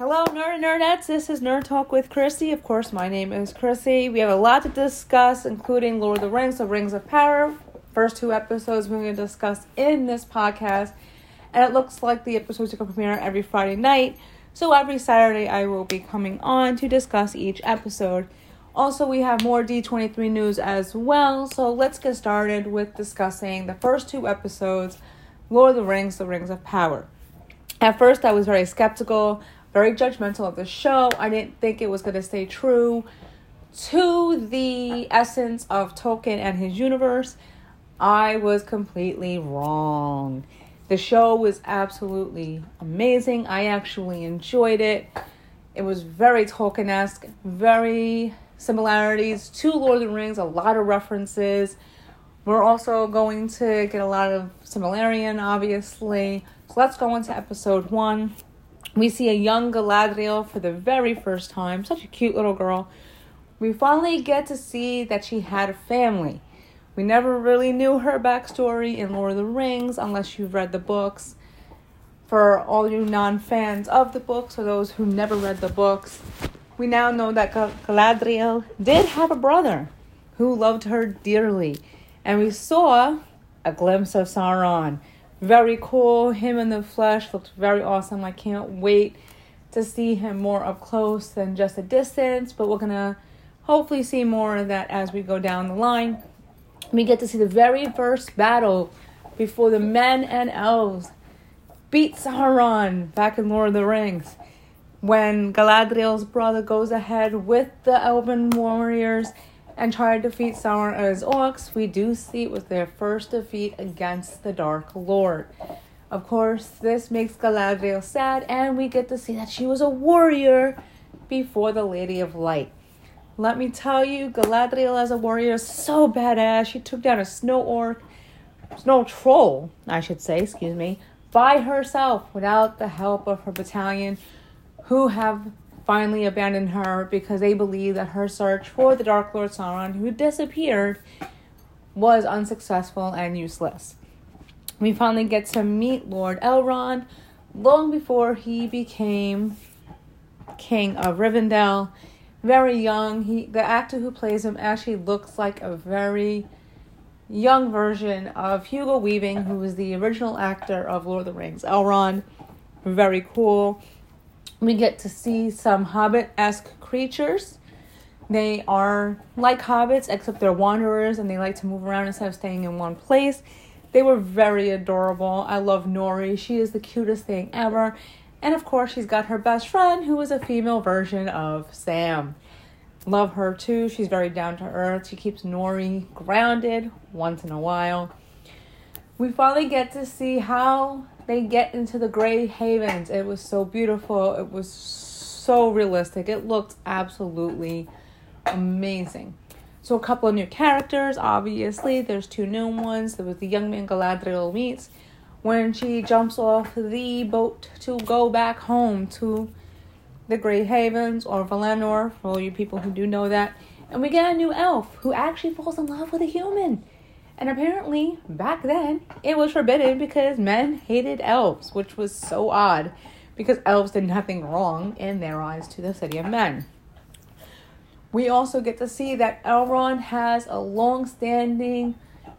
Hello, Nerd and Nerdettes. This is Nerd Talk with Chrissy. Of course, my name is Chrissy. We have a lot to discuss, including Lord of the Rings, The Rings of Power. First two episodes we're going to discuss in this podcast. And it looks like the episodes are going to premiere every Friday night. So every Saturday I will be coming on to discuss each episode. Also, we have more D23 news as well. So let's get started with discussing the first two episodes Lord of the Rings, The Rings of Power. At first, I was very skeptical very judgmental of the show. I didn't think it was going to stay true to the essence of Tolkien and his universe. I was completely wrong. The show was absolutely amazing. I actually enjoyed it. It was very Tolkien esque, very similarities to Lord of the Rings, a lot of references. We're also going to get a lot of Silmarillion, obviously. So let's go into episode one we see a young Galadriel for the very first time, such a cute little girl. We finally get to see that she had a family. We never really knew her backstory in Lord of the Rings unless you've read the books. For all you non fans of the books or those who never read the books, we now know that Galadriel did have a brother who loved her dearly. And we saw a glimpse of Sauron very cool. Him in the flesh looked very awesome. I can't wait to see him more up close than just a distance, but we're gonna hopefully see more of that as we go down the line. We get to see the very first battle before the men and elves beat Sauron back in Lord of the Rings. When Galadriel's brother goes ahead with the elven warriors and try to defeat Sauron as orcs, we do see it was their first defeat against the Dark Lord. Of course, this makes Galadriel sad, and we get to see that she was a warrior before the Lady of Light. Let me tell you, Galadriel as a warrior is so badass. She took down a snow orc, snow troll, I should say, excuse me, by herself without the help of her battalion, who have finally abandoned her because they believe that her search for the Dark Lord Sauron, who disappeared, was unsuccessful and useless. We finally get to meet Lord Elrond long before he became king of Rivendell. Very young. He the actor who plays him actually looks like a very young version of Hugo Weaving, who was the original actor of Lord of the Rings. Elrond, very cool we get to see some hobbit esque creatures. They are like hobbits, except they're wanderers and they like to move around instead of staying in one place. They were very adorable. I love Nori. She is the cutest thing ever. And of course, she's got her best friend, who is a female version of Sam. Love her too. She's very down to earth. She keeps Nori grounded once in a while. We finally get to see how they get into the Grey Havens. It was so beautiful. It was so realistic. It looked absolutely amazing. So a couple of new characters, obviously. There's two new ones. There was the young man Galadriel meets when she jumps off the boat to go back home to the Grey Havens or Valinor, for all you people who do know that. And we get a new elf who actually falls in love with a human. And apparently, back then, it was forbidden because men hated elves, which was so odd because elves did nothing wrong in their eyes to the city of men. We also get to see that Elrond has a long standing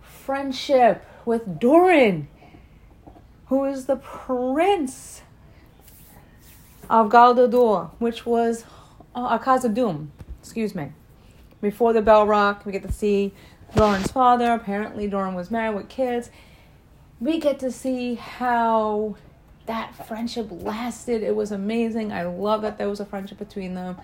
friendship with Durin, who is the prince of Gul-Dukat, which was uh, Khazad-dûm, excuse me. Before the Balrog, we get to see Durin's father. Apparently, Durin was married with kids. We get to see how that friendship lasted. It was amazing. I love that there was a friendship between them.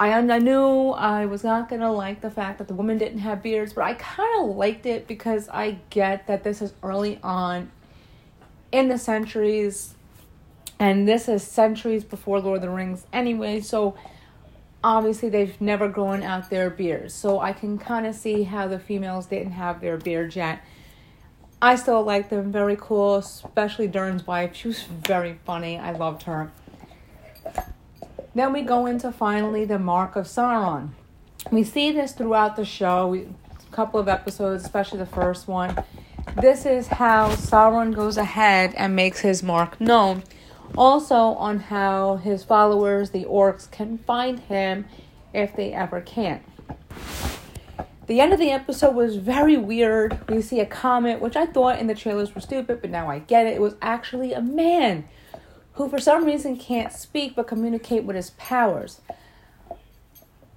I, I knew I was not gonna like the fact that the women didn't have beards, but I kind of liked it because I get that this is early on in the centuries, and this is centuries before Lord of the Rings anyway. So obviously they've never grown out their beards. So I can kind of see how the females didn't have their beards yet. I still like them, very cool, especially Durin's wife. She was very funny. I loved her. Then we go into finally the mark of Sauron. We see this throughout the show, we, a couple of episodes, especially the first one. This is how Sauron goes ahead and makes his mark known. Also, on how his followers, the orcs, can find him if they ever can. The end of the episode was very weird. We see a comet, which I thought in the trailers were stupid, but now I get it. It was actually a man who, for some reason, can't speak but communicate with his powers.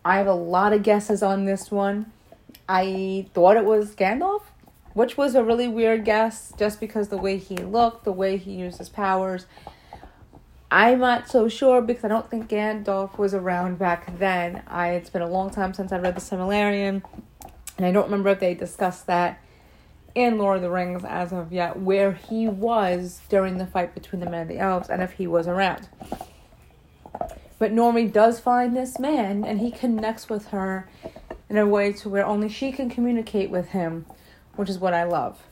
I have a lot of guesses on this one. I thought it was Gandalf, which was a really weird guess just because the way he looked, the way he used his powers. I'm not so sure because I don't think Gandalf was around back then. I it's been a long time since I read the Silmarillion, and I don't remember if they discussed that in Lord of the Rings as of yet, where he was during the fight between the men and the elves, and if he was around. But Nori does find this man, and he connects with her in a way to where only she can communicate with him, which is what I love.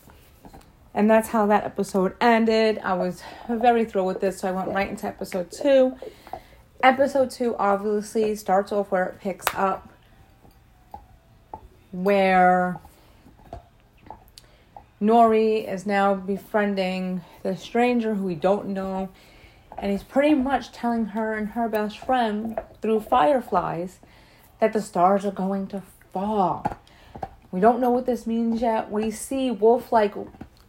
And that's how that episode ended. I was very thrilled with this, so I went right into episode two. Episode two obviously starts off where it picks up, where Nori is now befriending the stranger who we don't know, and he's pretty much telling her and her best friend through fireflies that the stars are going to fall. We don't know what this means yet. We see wolf like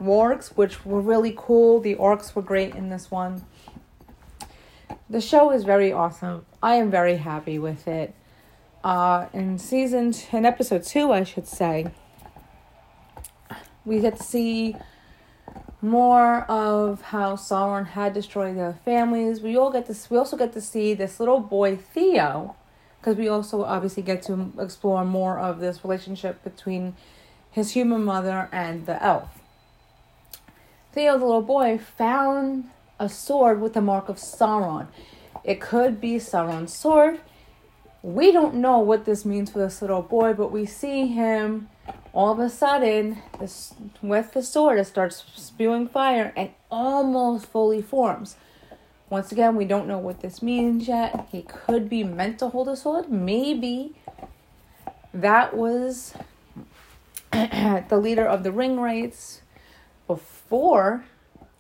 wargs, which were really cool. The orcs were great in this one. The show is very awesome. I am very happy with it. Uh, in season, t- in episode two, I should say, we get to see more of how Sauron had destroyed their families. We all get to we also get to see this little boy Theo, because we also obviously get to explore more of this relationship between his human mother and the elf. Theo, the little boy, found a sword with the mark of Sauron. It could be Sauron's sword. We don't know what this means for this little boy, but we see him all of a sudden this with the sword it starts spewing fire and almost fully forms. Once again, we don't know what this means yet. He could be meant to hold a sword. Maybe that was the leader of the ring wraiths before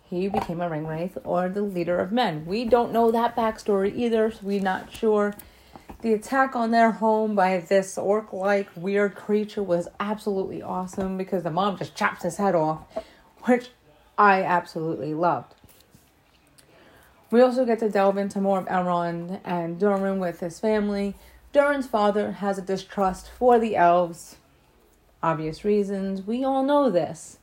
he became a ring wraith or the leader of men. We don't know that backstory either, so we're not sure. The attack on their home by this orc like weird creature was absolutely awesome because the mom just chops his head off, which I absolutely loved. We also get to delve into more of Elrond and Durin with his family. Durin's father has a distrust for the elves. Obvious reasons. We all know this.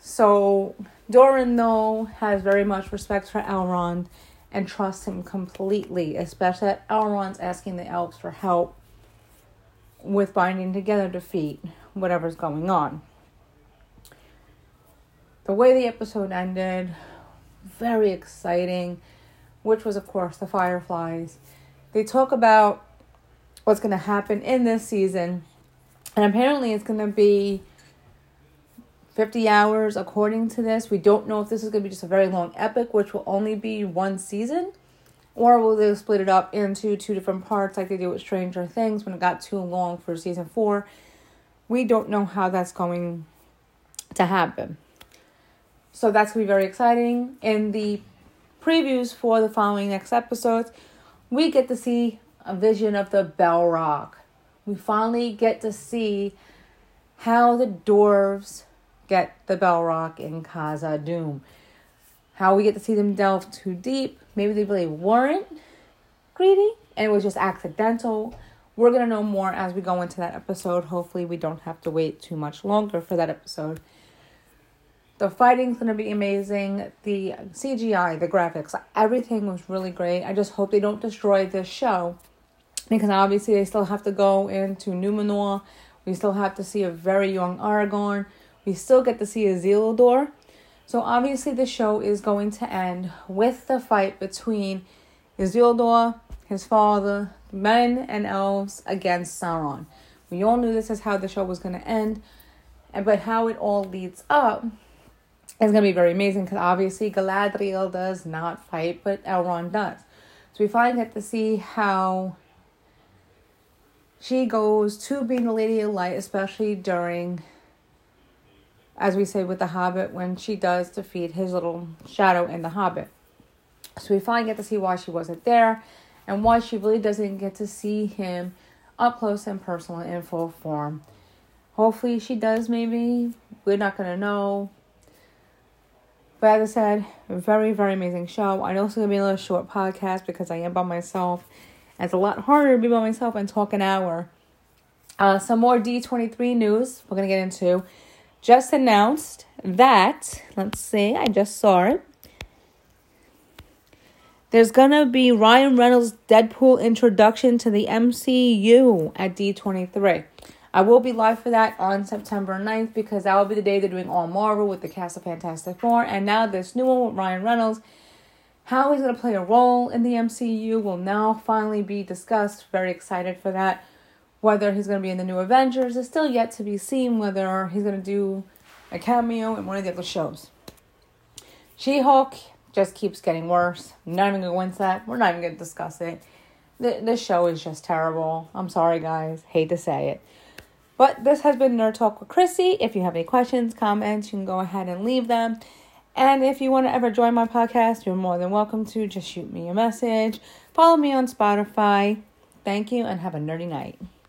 So Durin, though, has very much respect for Elrond and trusts him completely, especially Elrond's asking the elves for help with binding together to defeat whatever's going on. The way the episode ended, very exciting, which was, of course, the Fireflies. They talk about what's going to happen in this season, and apparently it's going to be 50 hours according to this. We don't know if this is going to be just a very long epic, which will only be one season, or will they split it up into two different parts like they did with Stranger Things when it got too long for season four. We don't know how that's going to happen. So that's going to be very exciting. In the previews for the following next episodes, we get to see a vision of the Balrog. We finally get to see how the dwarves get the Balrog in Khazad-dûm. How we get to see them delve too deep. Maybe they really weren't greedy and it was just accidental. We're going to know more as we go into that episode. Hopefully, we don't have to wait too much longer for that episode. The fighting's going to be amazing. The CGI, the graphics, everything was really great. I just hope they don't destroy this show because obviously they still have to go into Numenor. We still have to see a very young Aragorn. We still get to see Isildur. So obviously the show is going to end with the fight between Isildur, his father, men and elves against Sauron. We all knew this is how the show was going to end, and but how it all leads up is going to be very amazing because obviously Galadriel does not fight, but Elrond does. So we finally get to see how she goes to being the Lady of Light, especially during as we say with the Hobbit, when she does defeat his little shadow in the Hobbit. So we finally get to see why she wasn't there and why she really doesn't get to see him up close and personal in full form. Hopefully she does, maybe. We're not going to know. But as I said, very, very amazing show. I know it's going to be a little short podcast because I am by myself. It's a lot harder to be by myself and talk an hour. Uh, some more D23 news we're going to get into. Just announced that, let's see, I just saw it. There's gonna be Ryan Reynolds' Deadpool introduction to the MCU at D23. I will be live for that on September 9th because that will be the day they're doing all Marvel with the cast of Fantastic Four. And now this new one with Ryan Reynolds. How he's going to play a role in the MCU will now finally be discussed. Very excited for that. Whether he's going to be in the new Avengers is still yet to be seen. Whether he's going to do a cameo in one of the other shows. She Hulk just keeps getting worse. I'm not even gonna go into that. We're not even gonna discuss it. The this show is just terrible. I'm sorry guys. Hate to say it. But this has been Nerd Talk with Chrissy. If you have any questions, comments, you can go ahead and leave them. And if you want to ever join my podcast, you're more than welcome to. Just shoot me a message. Follow me on Spotify. Thank you and have a nerdy night.